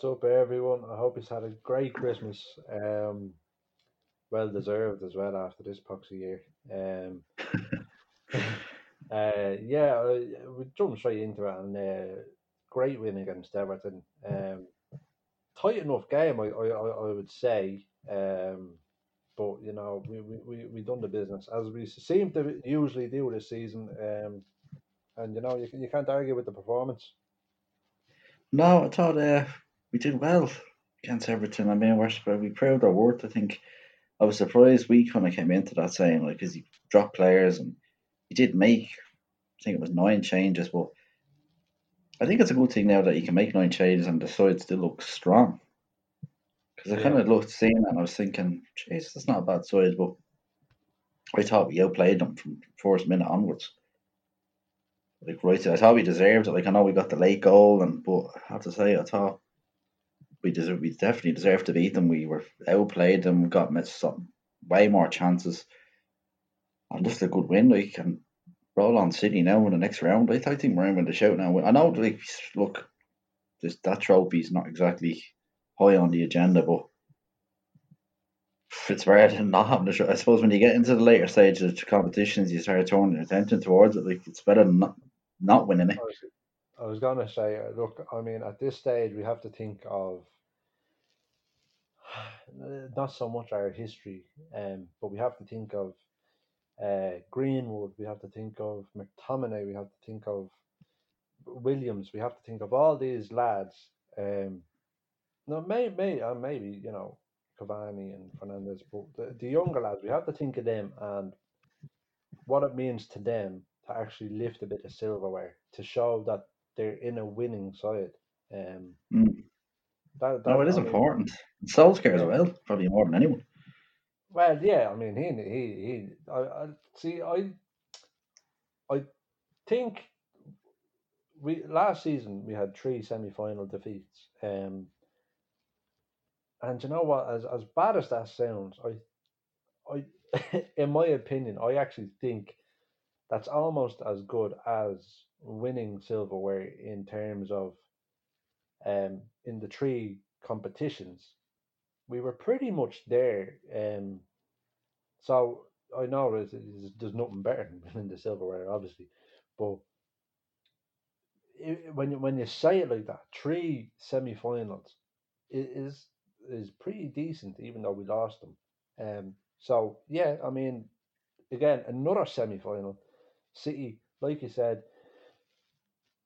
What's up, everyone? I hope you've had a great Christmas. Um, well deserved as well after this poxy year. Um, uh, yeah, we jumped straight into it and uh, great win against Everton. Um, tight enough game, I, I, I would say. Um, but you know, we, we, we, we done the business as we seem to usually do this season. Um, and you know, you, you can't argue with the performance. No, I thought uh, we did well against Everton. I mean, we're, we proved our worth. I think I was surprised we kind of came into that saying like, because he dropped players and he did make, I think it was nine changes, but I think it's a good thing now that he can make nine changes and the side still looks strong. Because I Yeah. kind of looked seeing that and I was thinking, jeez, that's not a bad side, but I thought we outplayed them from first minute onwards. Like right, I thought we deserved it. Like I know we got the late goal, and but I have to say, I thought we deserve, we definitely deserved to beat them. We were outplayed them, got missed some way more chances, and just a good win. Like and roll on City now in the next round. I, I think we're in with the shout now. I know, like look, this that trophy's not exactly high on the agenda, but it's better than not having show. I suppose when you get into the later stages of competitions, you start turning your attention towards it. Like it's better than not, not winning it. I was, I was gonna say, uh, look, I mean, at this stage, we have to think of not so much our history, um, but we have to think of uh, Greenwood. We have to think of McTominay. We have to think of Williams. We have to think of all these lads. Um, no, may, may, uh, maybe you know Cavani and Fernandez, but the, the younger lads. We have to think of them and what it means to them to actually lift a bit of silverware to show that they're in a winning side. Um, Mm. that, No, that- it is I mean, important. Solskjaer as well, probably more than anyone. Well, yeah, I mean, he, he, he. I, I see. I, I think we last season we had three semi-final defeats. Um, and you know what? As as bad as that sounds, I, I, in my opinion, I actually think that's almost as good as winning silverware in terms of, um, in the three competitions we were pretty much there. Um, so I know there's, there's, there's nothing better than the silverware, obviously, but i when you, when you say it like that, three semi-finals is is pretty decent, even though we lost them. Um, so yeah, I mean, again, another semi-final. City, like you said,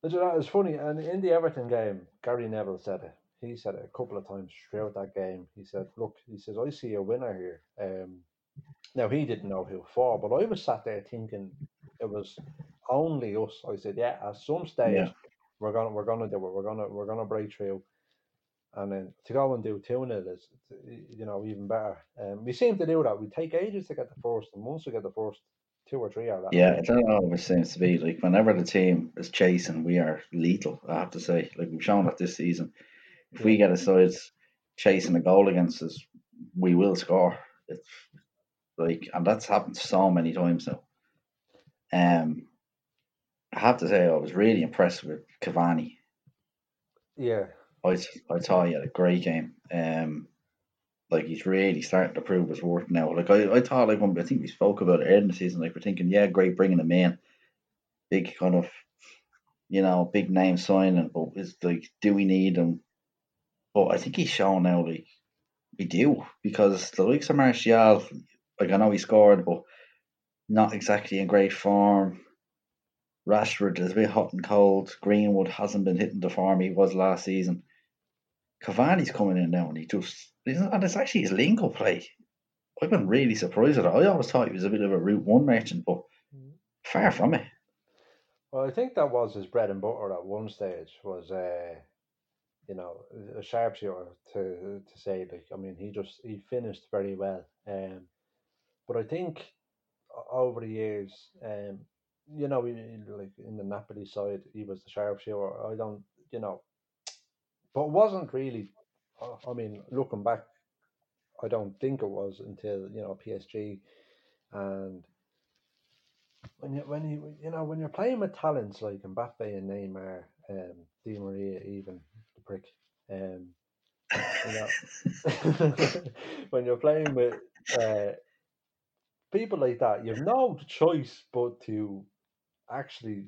it's, it's funny, and in the Everton game, Gary Neville said it. He said it a couple of times throughout that game. He said, "Look, he says I see a winner here." Um, now he didn't know who for, but I was sat there thinking it was only us. I said, "Yeah, at some stage Yeah. we're gonna we're gonna do it. We're gonna we're gonna break through." And then to go and do two nil is, you know, even better. Um, we seem to do that. We take ages to get the first, and once we get the first two or three are that. Yeah, I don't know what it seems to be. Like whenever the team is chasing, we are lethal. I have to say, like we've shown that this season. If we get a side chasing a goal against us, we will score. It's like, and that's happened so many times now. Um, I have to say, I was really impressed with Cavani. yeah, I, I thought he had a great game. Um, like he's really starting to prove his worth now. Like I, I thought, like when I think we spoke about it earlier in the season, like we're thinking, yeah, great bringing him in, big kind of, you know, big name signing. But it's like, do we need him? But I think he's shown now, like we do because the likes of Martial, like I know he scored, but not exactly in great form. Rashford is a bit hot and cold. Greenwood hasn't been hitting the form he was last season. Cavani's coming in now and he just and it's actually his lingo play. I've been really surprised at it. I always thought he was a bit of a route one merchant, but far from it. Well, I think that was his bread and butter at one stage. Was uh, you know, a sharpshooter to to say like. I mean, he just he finished very well. Um, but I think over the years, um, you know, he- like in the Napoli side, he was the sharpshooter. I don't, you know, but wasn't really. I mean, looking back, I don't think it was until you know PSG, and when you when you you know when you're playing with talents like Mbappe and Neymar, um, Di Maria, even prick, Um, you know, when you're playing with uh, people like that, you've no choice but to actually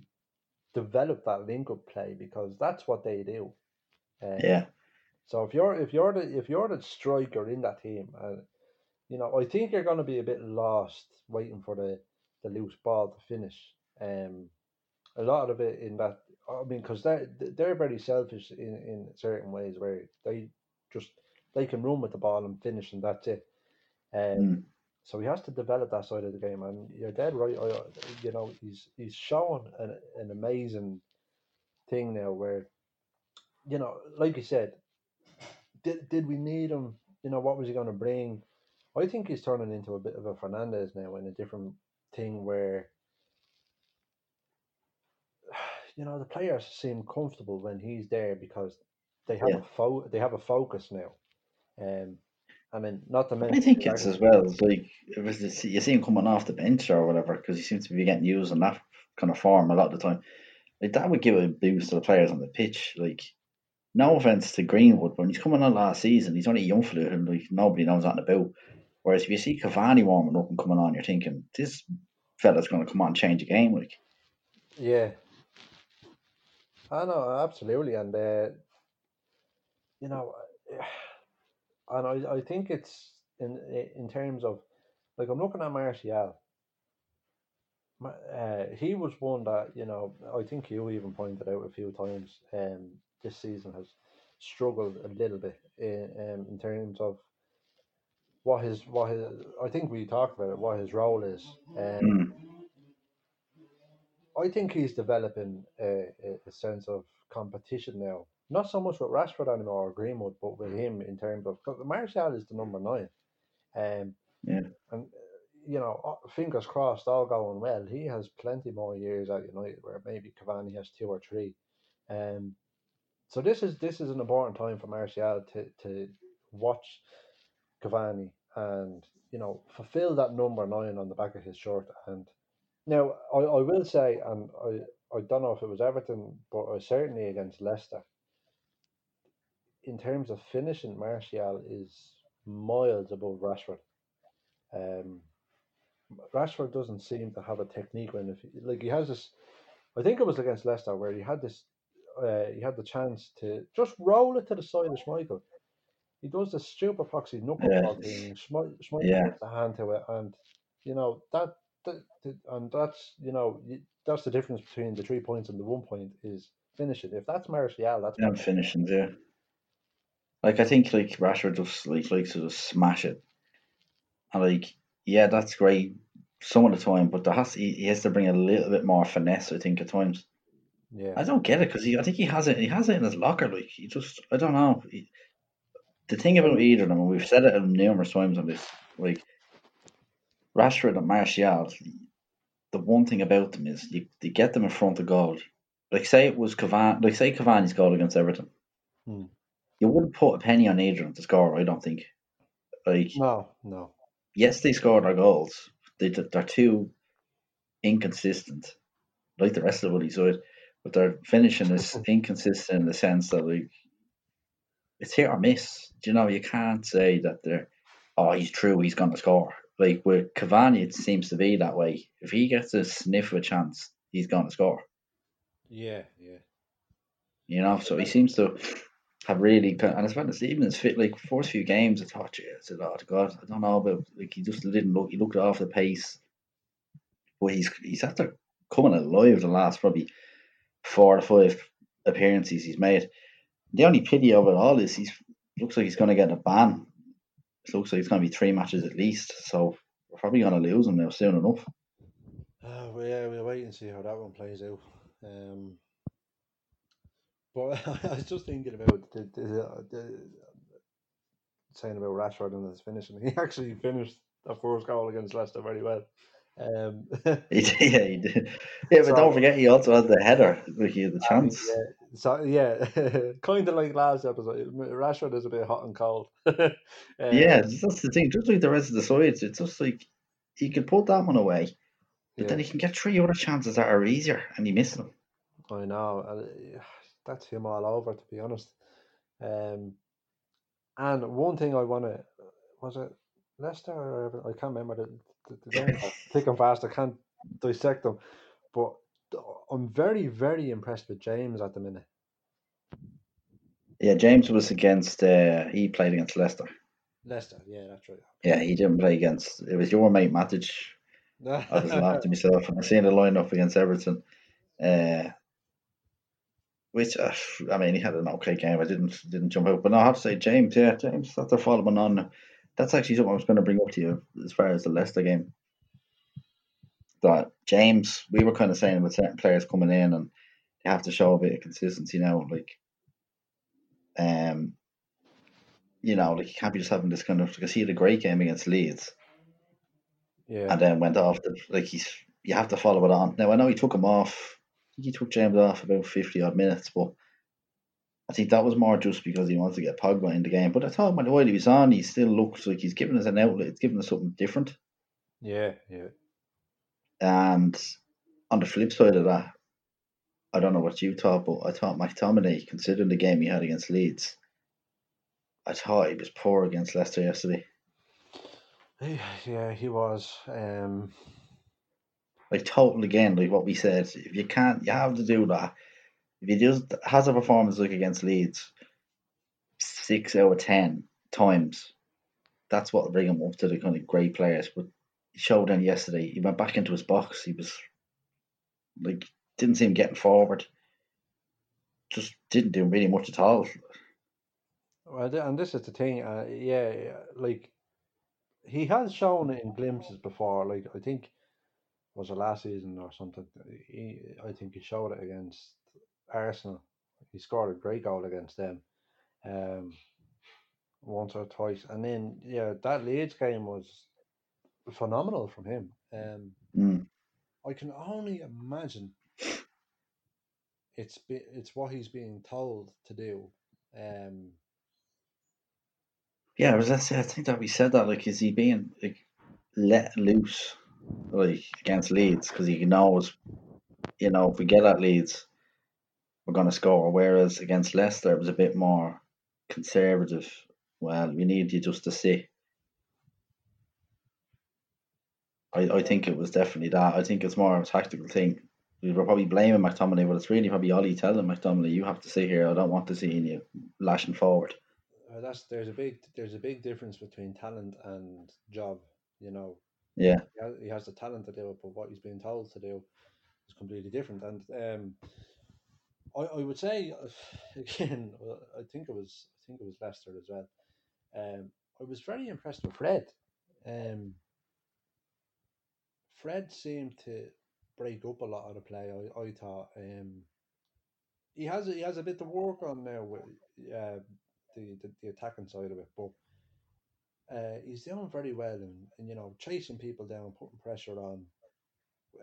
develop that link up play because that's what they do. Um, Yeah, So if you're if you're the if you're the striker in that team, uh, you know I think you're going to be a bit lost waiting for the the loose ball to finish. Um, a lot of it in that I mean because they they're very selfish in in certain ways where they just they can run with the ball and finish and that's it. Um, Mm. so he has to develop that side of the game, and you're dead right. I, you know, he's he's shown an, an amazing thing now where, you know, like you said, did did we need him? You know, what was he going to bring? I think he's turning into a bit of a Fernandez now in a different thing where, you know, the players seem comfortable when he's there because they have Yeah. a fo- they have a focus now. Um, I mean, not to mention I think the it's as well. It's like if it's the, you see him coming off the bench or whatever because he seems to be getting used in that kind of form a lot of the time. Like that would give a boost to the players on the pitch. Like no offense to Greenwood, but when he's coming on last season, he's only a young fella and like nobody knows nothing about. Whereas if you see Cavani warming up and coming on, you're thinking this fella's going to come on and change the game. Like Yeah. I know, absolutely. And, uh, you know, and I, I think it's in in terms of, like, I'm looking at Martial. Ma- Uh, he was one that, you know, I think you even pointed out a few times um, this season has struggled a little bit in, um, in terms of what his, what his, I think we talked about it, what his role is. Um, mm, I think he's developing a, a, sense of competition now. Not so much with Rashford anymore or Greenwood, but with him in terms of because Martial is the number nine, um, Yeah. and uh, you know, uh, fingers crossed, all going well. He has plenty more years at United, where maybe Cavani has two or three. Um, so this is this is an important time for Martial to to watch Cavani and you know fulfill that number nine on the back of his shirt and now, I, I will say, and I, I don't know if it was Everton, but I certainly against Leicester, in terms of finishing, Martial is miles above Rashford. Um, Rashford doesn't seem to have a technique when if he- like he has this. I think it was against Leicester where he had this. Uh, he had the chance to just roll it to the side of Schmeichel. He does the stupid foxy knuckleball Yeah. thing. Schmeichel, Schmeichel Yeah. puts the hand to it, and you know that, and that's you know that's the difference between the three points and the one point is finishing. If that's Martial, that's them finishings, yeah. Like I think like Rashford just like likes to just smash it, and like yeah, that's great some of the time, but there has he, he has to bring a little bit more finesse. I think at times. yeah, I don't get it because I think he has it. He has it in his locker. Like he just, I don't know. He, the thing about either of them, and we've said it numerous times on this, like Rashford and Martial. The one thing about them is you, you get them in front of goal. Like say it was Cavani, like say Cavani's goal against Everton. Hmm. You wouldn't put a penny on either them to score. I don't think. Like no, no, yes, they scored their goals. They they're too inconsistent, like the rest of the side. But their finishing is inconsistent in the sense that like it's hit or miss. Do you know you can't say that they're oh he's true he's going to score. Like with Cavani, it seems to be that way. If he gets a sniff of a chance, he's going to score. yeah, yeah, You know, so he seems to have really and as well as even his fit like first few games I thought yeah, I said, Oh God, I don't know but like he just didn't look he looked off the pace. But he's he's after coming alive the last probably four or five appearances he's made. The only pity of it all is he's looks like he's gonna get a ban. It looks like it's gonna be three matches at least, so we're probably gonna lose them now soon enough. Uh, well, yeah, we'll wait and see how that one plays out. Um, but I was just thinking about the, the, the saying about Rashford and his finishing. He actually finished the first goal against Leicester very well. Um, He did, yeah, he did. Yeah, but So- don't forget he also had the header, had the chance. yeah, so yeah, kind of like last episode. Rashford is a bit hot and cold. Um, Yeah, that's the thing. Just like the rest of the sides, it's just like he could put that one away, but then yeah, he can get three other chances that are easier, and he misses them. I know. That's him all over, to be honest. Um, and one thing I want to was it Leicester or? I can't remember the, the, the games are thick and fast. I can't dissect them, but I'm very very impressed with James at the minute. Yeah, James was against. Uh, he played against Leicester. Leicester, yeah, that's right. Yeah, he didn't play against. It was your mate Matic. I was laughing to myself. and I seen the lineup against Everton. Uh, which uh, I mean, he had an okay game. I didn't didn't jump out, but no, I have to say, James, yeah, James, after following on. That's actually something I was going to bring up to you as far as the Leicester game. That James, we were kind of saying with certain players coming in, and they have to show a bit of consistency now. Like, um, you know, like you can't be just having this kind of because he had a great game against Leeds, yeah, and then went off. The, like he's, you have to follow it on. Now I know he took him off he took James off about 50 odd minutes, but I think that was more just because he wanted to get Pogba in the game. But I thought when while he was on, he still looks like he's giving us an outlet. It's giving us something different. Yeah, yeah. And on the flip side of that, I don't know what you thought, but I thought McTominay, considering the game he had against Leeds, I thought he was poor against Leicester yesterday. Yeah, he was. Um, like total again, like what we said. If you can't, you have to do that. If he just has a performance like against Leeds, six out of ten times, that's what bring him up to the kind of great players. But showed then yesterday, he went back into his box. He was like didn't see him getting forward. Just didn't do really much at all. Well, and this is the thing, uh, yeah, like he has shown in glimpses before. Like I think was it last season or something? He, I think he showed it against Arsenal. He scored a great goal against them, um, once or twice, and then yeah, that Leeds game was phenomenal from him. Um, mm. I can only imagine it's be, it's what he's being told to do. Um, yeah, was that, I think that we said that like is he being like let loose like against Leeds because he knows, you know, if we get at Leeds, we're going to score. Whereas against Leicester, it was a bit more conservative. Well, we need you just to see. I, I think it was definitely that. I think it's more of a tactical thing. We were probably blaming McTominay, but it's really probably Ole telling McTominay, "You have to sit here. I don't want to see you lashing forward." Uh, that's there's a big there's a big difference between talent and job. You know, yeah, he has, he has the talent to do it, but what he's being told to do is completely different. And um, I, I would say again, I think it was I think it was Leicester as well. Um, I was very impressed with Fred. Um, Fred seemed to break up a lot of the play. I, I thought um, he has he has a bit to work on now with uh, the, the the attacking side of it, but uh, he's doing very well and, and you know chasing people down, putting pressure on,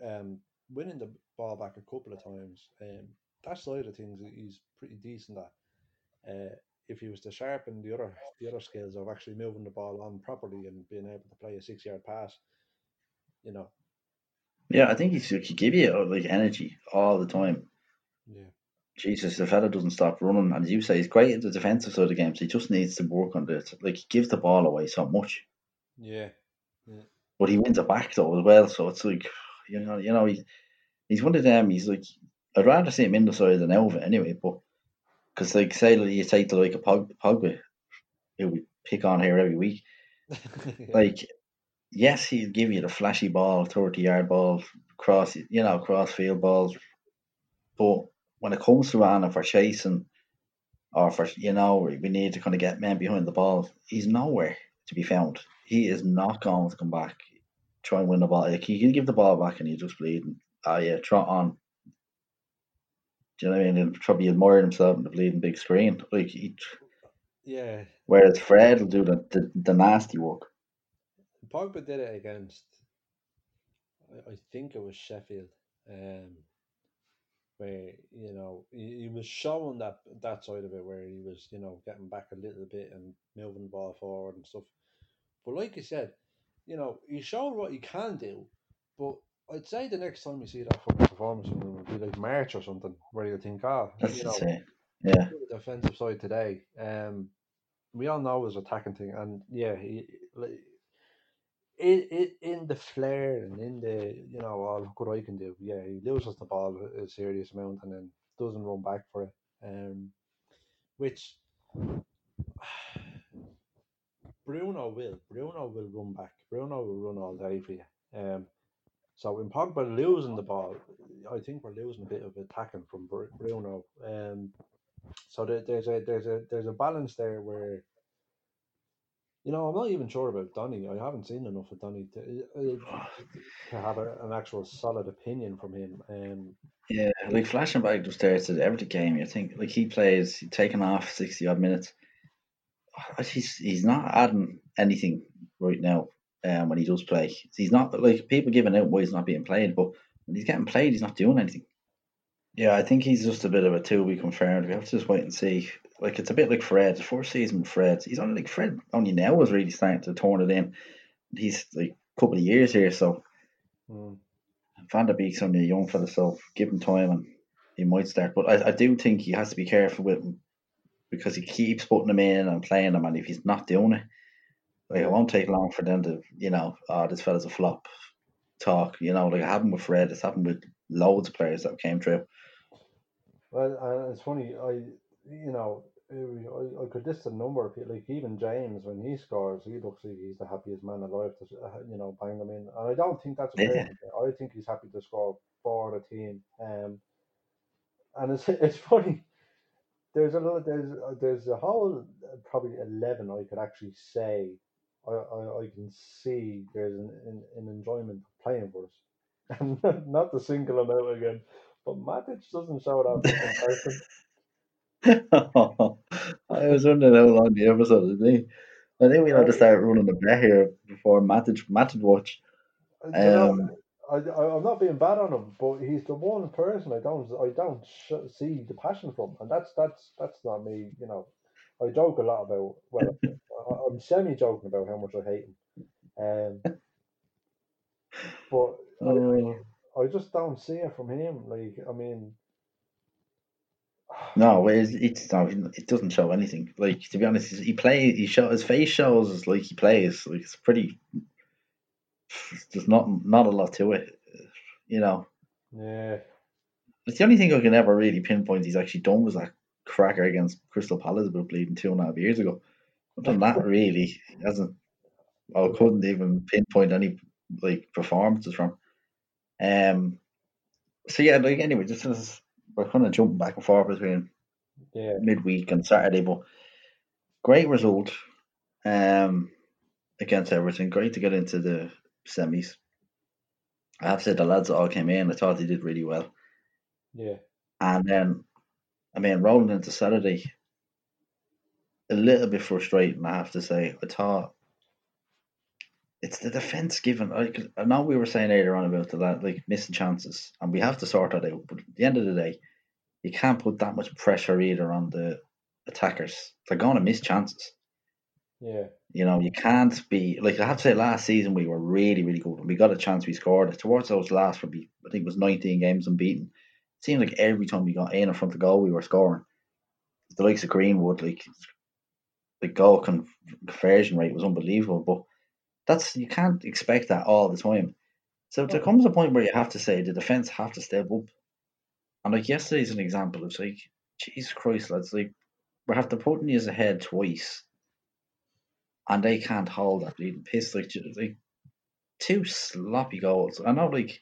um, winning the ball back a couple of times. Um, that side of things he's pretty decent at. Uh, if he was to sharpen the other the other skills of actually moving the ball on properly and being able to play a six yard pass, you know. Yeah, I think he could give you uh, like energy all the time. Yeah. Jesus, the fella doesn't stop running, and as you say, he's great at the defensive side of the game. So he just needs to work on it. Like he gives the ball away so much. Yeah. yeah. But he wins it back though as well. So it's like you know, you know, he, he's one of them. He's like I'd rather see him in the side than Elva anyway. But because like say like, you take the like a Pog, Pogba, who we pick on here every week, like yes, he'd give you the flashy ball, thirty yard ball, cross, you know, cross field balls, but when it comes to running for chasing or for you know we need to kind of get men behind the ball, he's nowhere to be found. He is not going to come back, try and win the ball. Like he can give the ball back and he's just bleeding. Ah, yeah, trot on. Do you know what I mean? He'll probably admire himself in the bleeding big screen. Like he, yeah. Whereas Fred will do the, the, the nasty work. Pogba did it against, I, I think it was Sheffield. Um, where you know he, he, was showing that that side of it where he was you know getting back a little bit and moving the ball forward and stuff. But like you said, you know he showed what he can do. But I'd say the next time you see that fucking performance from him would be like March or something, where you think, ah, oh, you know, Yeah. the defensive side today. Um, we all know his attacking thing, and yeah, he it, it in the flair and in the you know, oh look what I can do. Yeah, he loses the ball a serious amount and then doesn't run back for it. Um, which Bruno will. Bruno will run back. Bruno will run all day for you. Um, so in Pogba losing the ball, I think we're losing a bit of attacking from Bruno. Um, so there, there's a there's a there's a balance there where. You know, I'm not even sure about Donny. I haven't seen enough of Donny to, uh, to have a, an actual solid opinion from him. Um, yeah, like flashing back upstairs to every game, you think like he plays, taken off sixty odd minutes. He's he's not adding anything right now. Um, when he does play, he's not like people giving out why he's not being played, but when he's getting played, he's not doing anything. Yeah, I think he's just a bit of a to be confirmed. We have to just wait and see. Like it's a bit like Fred. The first season with Fred, he's only like Fred only now was really starting to turn it in. He's like a couple of years here, so mm. Van der Beek's only a young fella, so give him time and he might start. But I, I do think he has to be careful with him because he keeps putting him in and playing him, and if he's not doing it, like it won't take long for them to, you know, oh, this fella's a flop. Talk, you know, like it happened with Fred. It's happened with loads of players that came through. Well, uh, it's funny. I, you know, I, I could list a number of people. Like even James, when he scores, he looks like he's the happiest man alive to, uh, you know, bang them in. And I don't think that's yeah. I think he's happy to score for the team. Um, and it's it's funny. There's a lot. There's there's a whole probably eleven I could actually say. I, I, I can see there's an, an, an enjoyment playing for us, and not to single them out again. But Matic doesn't show that in person. I was wondering how long the episode would be. I think we have to start running the bet here before Matic Matic watch. Um, I, I, am not being bad on him, but he's the one person I don't I don't sh- see the passion from, and that's that's that's not me. You know, I joke a lot about well, I, am semi joking about how much I hate him, um, but uh, I just don't see it from him. Like, I mean, no, it's, it's no, it doesn't show anything. Like to be honest, he plays. He show his face shows like he plays. Like it's pretty. There's not not a lot to it, you know. Yeah. It's the only thing I can ever really pinpoint he's actually done was that cracker against Crystal Palace about bleeding two and a half years ago. But than that, really, he hasn't. I couldn't even pinpoint any like performances from. Um, so yeah, like anyway, just as we're kind of jumping back and forth between yeah. midweek and Saturday, but great result um, against Everton. Great to get into the semis. I have to say the lads that all came in, I thought they did really well. Yeah. And then, I mean, rolling into Saturday, a little bit frustrating, I have to say. I thought it's the defense given. Like, I know we were saying earlier on about the like missing chances, and we have to sort that out. But at the end of the day, you can't put that much pressure either on the attackers. They're going to miss chances. Yeah. You know, you can't be like I have to say. Last season we were really, really good. And we got a chance, we scored. Towards those last, for I think it was nineteen games unbeaten. It seemed like every time we got in in front of goal, we were scoring. The likes of Greenwood, like the goal conversion rate was unbelievable, but that's you can't expect that all the time. So there comes a point where you have to say the defense have to step up. And like yesterday's an example. It's like Jesus Christ, lads! Like we have to put you ahead twice, and they can't hold that bleeding piss. Like, like two sloppy goals. I know, like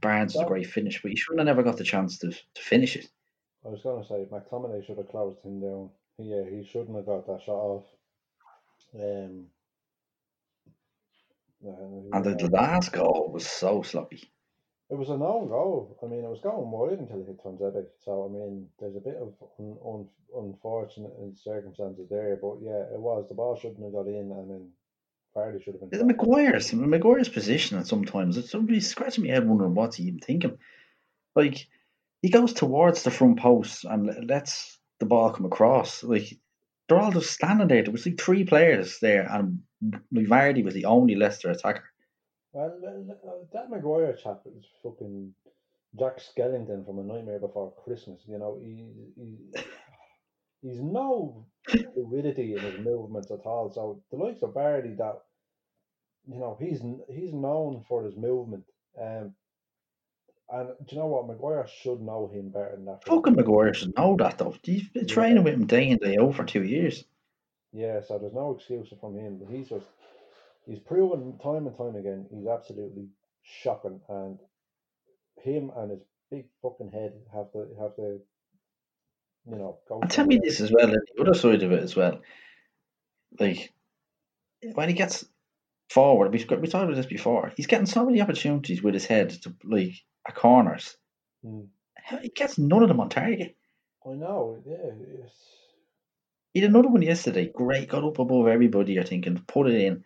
Barnes is a great finish, but he shouldn't have never got the chance to to finish it. I was going to say McTominay should have closed him down. Yeah, he shouldn't have got that shot off. Um, and the, the last goal was so sloppy. It was a known goal. I mean, it was going wide until it hit Tuanzebe. So, I mean, there's a bit of un, un, unfortunate circumstances there. But yeah, it was. The ball shouldn't have got in, I then Vardy should have been. The Maguire's, Maguire's position at sometimes, it's somebody scratching my head wondering what's he even thinking. Like, he goes towards the front post and lets the ball come across. Like, they're all just standing there. There was like three players there, and Vardy was the only Leicester attacker. Well, uh, that Maguire chap is fucking. Jack Skellington from A Nightmare Before Christmas. You know, he, he he's no fluidity in his movements at all. So the likes of Vardy, that you know, he's he's known for his movement. Um, and do you know what? Maguire should know him better than that. Fucking Maguire should know that though. He's been Yeah. training with him day in day out for two years. Yeah, so there's no excuse from him. But he's just he's proven time and time again he's absolutely shocking, and him and his big fucking head have to have to, you know, go. And tell me this as well, and the other side of it as well. Like when he gets forward, we we talked about this before. He's getting so many opportunities with his head to like at corners. Mm. He gets none of them on target. I know, yeah. It's, He did another one yesterday. Great, got up above everybody. I think and put it in.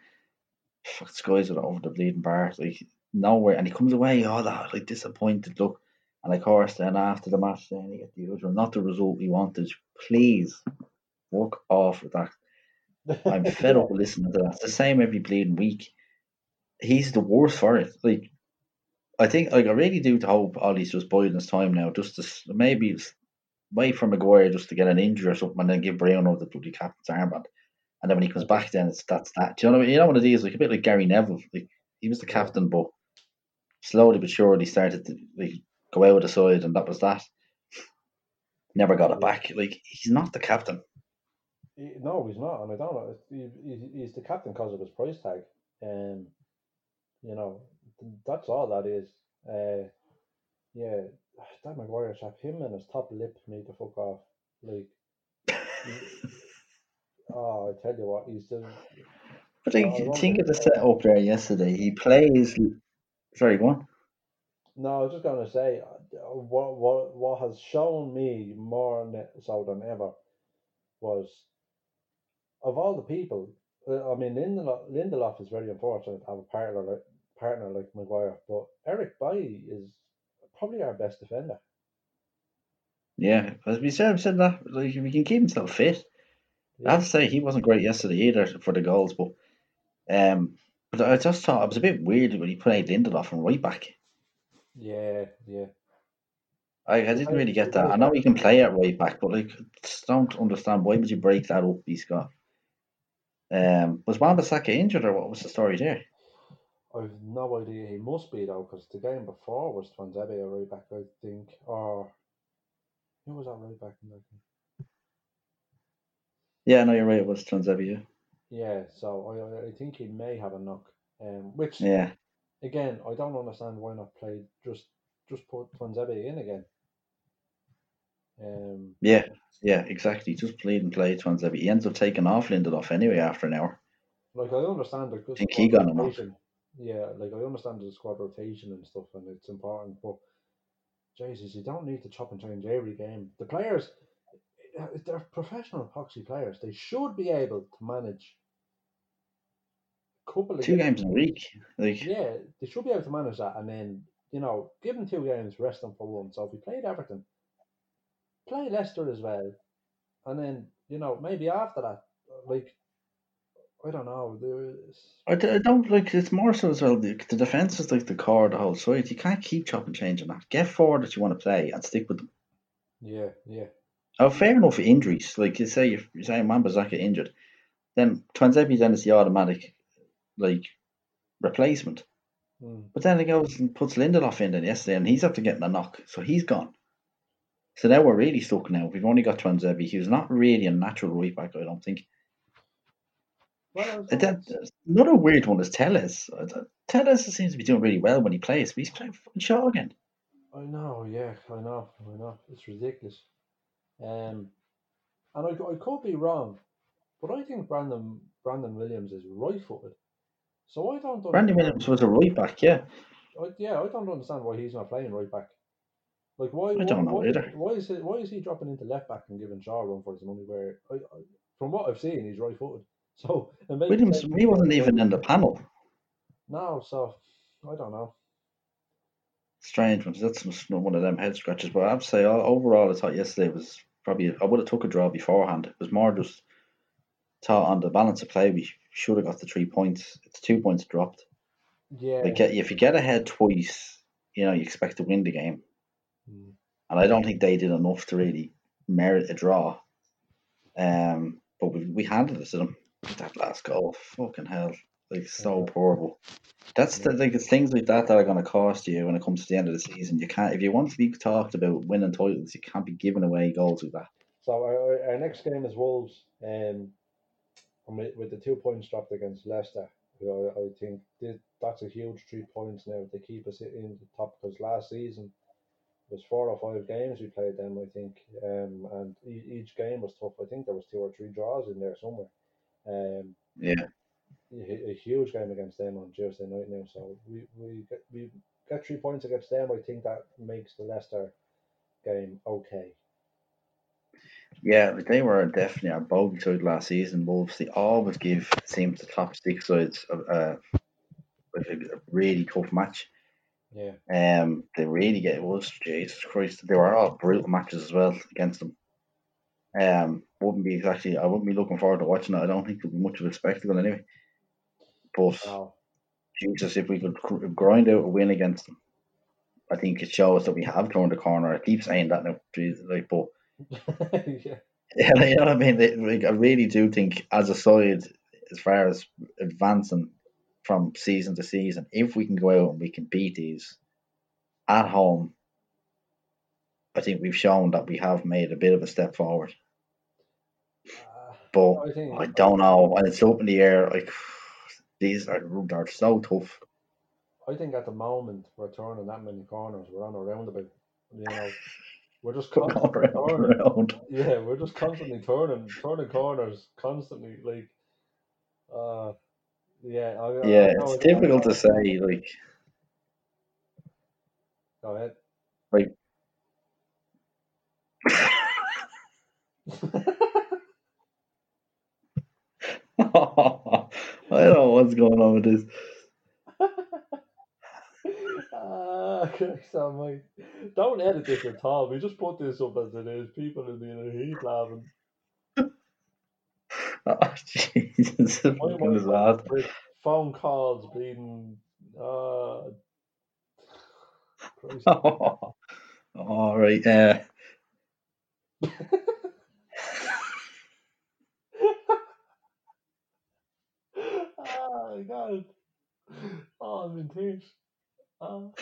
Fuck, skies it over the bleeding bar, like nowhere. And he comes away all that like disappointed look. And of course, then after the match, then he get the usual, not the result we wanted. Please, work off with that. I'm fed up listening to that. It's the same every bleeding week. He's the worst for it. Like, I think, like, I really do hope Ole's just biding his time now, just to maybe wait for Maguire just to get an injury or something, and then give Bruno the bloody captain's armband. And then when he comes back, then it's that's that. Do you know what I mean? You know what it is? Like a bit like Gary Neville. Like he was the captain, but slowly but surely started to like go out of the side, and that was that. Never got it back. Like he's not the captain. He, no, he's not, and I don't know. He, he, he's the captain because of his price tag. Um, you know, that's all that is. Uh, yeah, that Maguire chap, him and his top lip need to fuck off. Like, oh, I tell you what, he's the But Oh, I won't think of the setup there yesterday. He plays. Sorry, go on. No, I was just going to say uh, what what what has shown me more so than ever was of all the people. uh, I mean, Lindelof, Lindelof is very unfortunate to have a partner like partner like Maguire, but Eric Bailly is probably our best defender. Yeah, as we said, said that like he can keep himself fit. I have to say he wasn't great yesterday either for the goals, but um, but I just thought it was a bit weird when he played Lindelof and right back. Yeah, yeah. I, I didn't really get that. I know he can play at right back, but like, just don't understand why would you break that up? He's got. Um, was Wan-Bissaka injured or what was the story there? I've no idea. He must be though, because the game before was Tuanzebe a right back, I think, or who was that right back in that game? Yeah, no, you're right. It was Tuanzebe. Yeah, yeah, so I I- I think he may have a knock. Um, which Yeah, again, I don't understand why not play just just put Tuanzebe in again. Um, yeah, yeah, exactly. Just played and played Tuanzebe. He ends up taking off Lindelof anyway after an hour. like I understand the good Think he got a knock. Yeah, like I understand the squad rotation and stuff, and it's important. But Jesus, you don't need to chop and change every game. The players, they're professional epoxy players. They should be able to manage couple of Two games in a week. Like, Yeah, they should be able to manage that, and then you know, give them two games, rest them for one. So if we played Everton, play Leicester as well, and then you know maybe after that, like I don't know, there's I, d- I don't like. It's more so as well. The, the defense is like the core of the whole side. You can't keep chopping changing that. Get forward that you want to play and stick with them. yeah, yeah, Oh, fair enough. Injuries, like you say, if you say Wan-Bissaka injured, then Tuanzebe then is the automatic like replacement. mm, But then he goes and puts Lindelof in then yesterday, and he's after getting a knock, so he's gone. So now we're really stuck. Now we've only got Tuanzebe. He was not really a natural right back, I don't think. Well, I was And gonna then, another weird one is Telles. Telles seems to be doing really well when he plays, but he's playing fucking Shaw again. I know, yeah, I know, I know. It's ridiculous. Um, and I, I could be wrong, but I think Brandon Brandon Williams is right-footed. So I don't. Brandon Williams was a right back, yeah. I, yeah, I don't understand why he's not playing right back. Like why? I don't know why, either. Why is it? Why is he dropping into left back and giving Shaw run for his money? Where I, I, from what I've seen, he's right-footed. So it makes Williams, sense- he wasn't even in the panel. No, so I don't know. Strange ones. That's one of them head scratches. But I have to say, overall, I thought yesterday was probably. I would have took a draw beforehand. It was more just thought on the balance of play. We should have got the three points. It's two points dropped. Yeah, Like, if you get ahead twice, you know you expect to win the game. Mm. and I don't think they did enough to really merit a draw. Um, but we, we handed it to them. That last goal, fucking hell, like so horrible. That's the, like it's things like that that are going to cost you when it comes to the end of the season. You can't if you want to be talked about winning titles, you can't be giving away goals like that. So our, our- our next game is Wolves, um, and with, with the two points dropped against Leicester, you know, I, I think th- that's a huge three points now to keep us in the top. Because last season was four or five games we played them, I think, um, and e- each game was tough. I think there was two or three draws in there somewhere. Um, Yeah, a, a huge game against them on Tuesday night now. So we we get, we get three points against them. I think that makes the Leicester game okay. Yeah, but they were definitely our bogey side last season. Wolves they always give seems the top six sides a, a, a, a really tough match. Yeah. Um, they really get it was Jesus Christ. They were all brutal matches as well against them. Um, wouldn't be exactly. I wouldn't be looking forward to watching it. I don't think it'll be much of a spectacle anyway. But Now, Jesus, if we could grind out a win against them, I think it shows that we have turned the corner. I keep saying that now, Jesus, like, but yeah. yeah, you know what I mean. Like, I really do think, as a side, as far as advancing from season to season, if we can go out and we can beat these at home, I think we've shown that we have made a bit of a step forward. Uh, But I think I don't know, and it's up in the air. Like these are are so tough. I think at the moment we're turning that many corners. We're on a roundabout. You know, we're just constantly turning. around. Yeah, we're just constantly turning, turning corners constantly. Like, uh, yeah. I, I Yeah, know it's difficult to say. Like Go ahead. Like, I don't know what's going on with this. Ah, Christ almighty. Don't edit this at all. We just put this up as it is. People in a heat laughing. Oh, Jesus, fucking disaster. phone calls being uh Christ. All right, uh, oh my god. Oh, I'm in tears. Oh.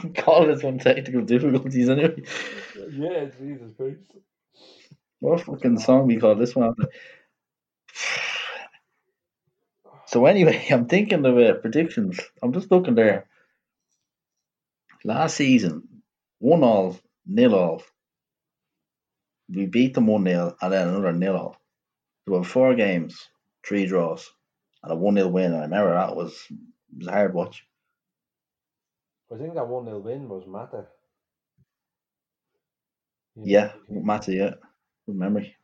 call this one technical difficulties anyway. yeah, Jesus Christ. What fucking song we call this one? So anyway, I'm thinking of uh, predictions. I'm just looking there. Last season, one all, nil all. We beat them one nil, and then another nil all. So we have four games, three draws, and a one nil win. And I remember that was was a hard watch. I think that 1 0 win was Mata. Know, Yeah, Matty, yeah, good memory.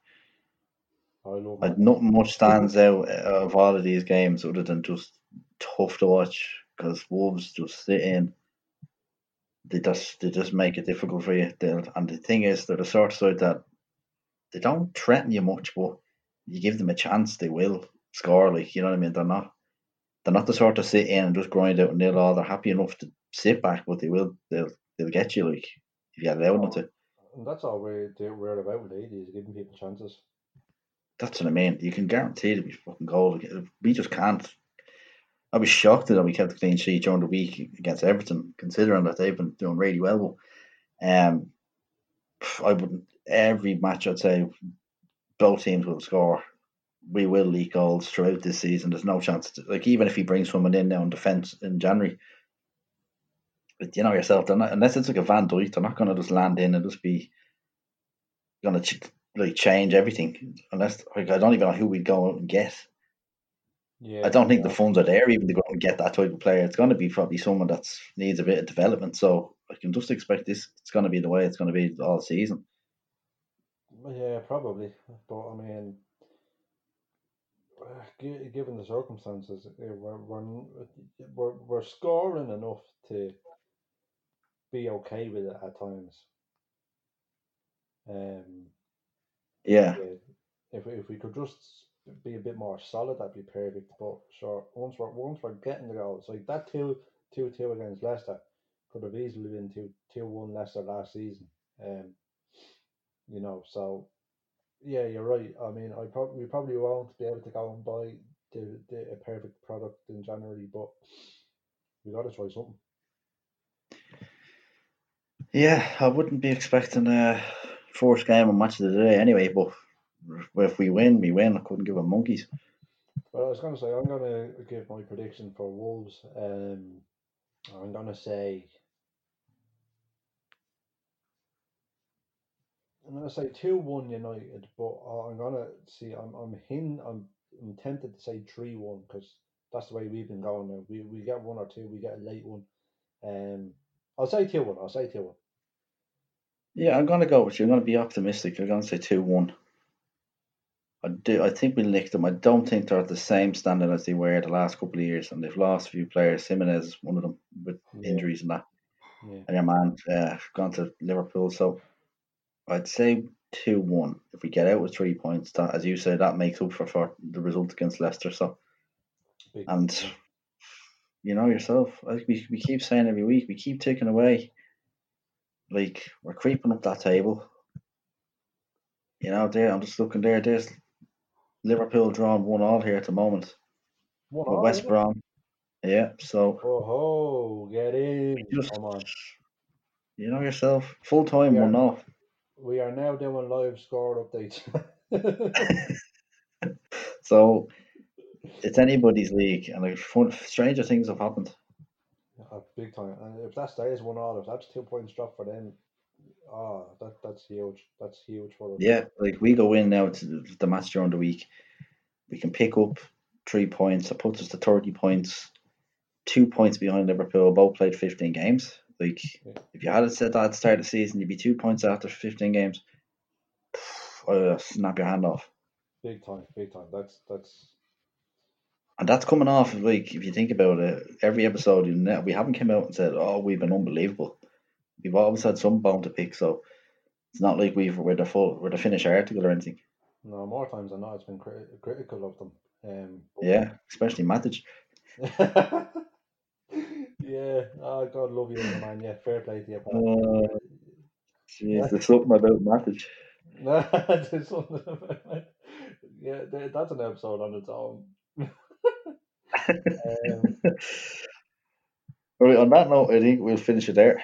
I Like Mata. nothing much stands out of all of these games other than just tough to watch because Wolves just sit in. They just they just make it difficult for you. They'll, and the thing is, they're the sort of side that they don't threaten you much, but you give them a chance, they will score. Like you know what I mean? They're not they're not the sort to sit in and just grind out nil all. They're happy enough to sit back, but they will they'll they'll get you like if you allow them to. And that's all we're, we're about with AD is giving people chances. That's what I mean. You can guarantee to be fucking goal. We just can't. I was shocked that we kept a clean sheet during the week against Everton, considering that they've been doing really well. Um, I wouldn't. Every match, I'd say both teams will score. We will leak goals throughout this season. There's no chance. To, like even if he brings someone in now in defence in January, but you know yourself, they're not unless it's like a Van Dijk, they're not going to just land in and just be going to ch- like change everything. Unless like I don't even know who we'd go out and get. Yeah, I don't think the funds are there even to go and get that type of player. It's going to be probably someone that needs a bit of development. So I can just expect this. It's going to be the way it's going to be all season. Yeah, probably. But I mean, given the circumstances, eh, we're, we're, we're, we're scoring enough to be okay with it at times. Um, Yeah, yeah, if we- if we could just be a bit more solid, that'd be perfect. But sure, once we're once we're getting the goals, like that two two two against Leicester. Could have easily been two two one Leicester last season. Um, you know, so yeah, you're right. I mean, I probably we probably won't be able to go and buy the, the a perfect product in January, but we got to try something. Yeah, I wouldn't be expecting a fourth game of match of the day anyway, but if we win, we win. I couldn't give a monkeys. Well, I was going to say I'm going to give my prediction for Wolves. Um, I'm going to say I'm to say two one United, but I'm to see. I'm I'm hin. I'm I'm tempted to say three one because that's the way we've been going now. We we get one or two, we get a late one. Um, I'll say two one. I'll say two one. Yeah, I'm going to go with you. I'm going to be optimistic. I'm going to say two one. I do. I think we licked them. I don't think they're at the same standard as they were the last couple of years, and they've lost a few players. Jimenez is one of them with Yeah. injuries and that. Yeah. And your man uh, gone to Liverpool, so I'd say two one. If we get out with three points, that as you say, that makes up for, for the result against Leicester. So Big, and you know yourself, we we keep saying every week, we keep taking away. Like we're creeping up that table. You know, there I'm just looking there. There's Liverpool drawn one all here at the moment. one all, West? Brom, yeah. So Oh ho, get in! just Come on. you know yourself, full time one off. We are now doing live score updates. So it's anybody's league, and like, fun, stranger things have happened. Uh, big time. And if that stays one all, if that's two points drop for them, oh, that that's huge. That's huge for us. Yeah, like we go in now to the- match during the week, we can pick up three points. That puts us to thirty points, two points behind Liverpool. Both played fifteen games. Like Yeah. if you had it said that at the start of the season, you'd be two points after fifteen games. Uh, snap your hand off. Big time, big time. That's that's And that's coming off like if you think about it, every episode you know, we haven't come out and said, "Oh, we've been unbelievable." We've always had some bone to pick, so it's not like we've we're the full we're the finished article or anything. no more times than not. It's been cri- critical of them. Um, Yeah, especially Matic. yeah. Oh God, love you, man. Yeah, fair play to you. Uh, Jeez, there's something about Matic. There's something about yeah, that's an episode on its own. um, right, on that note, I think we'll finish it there.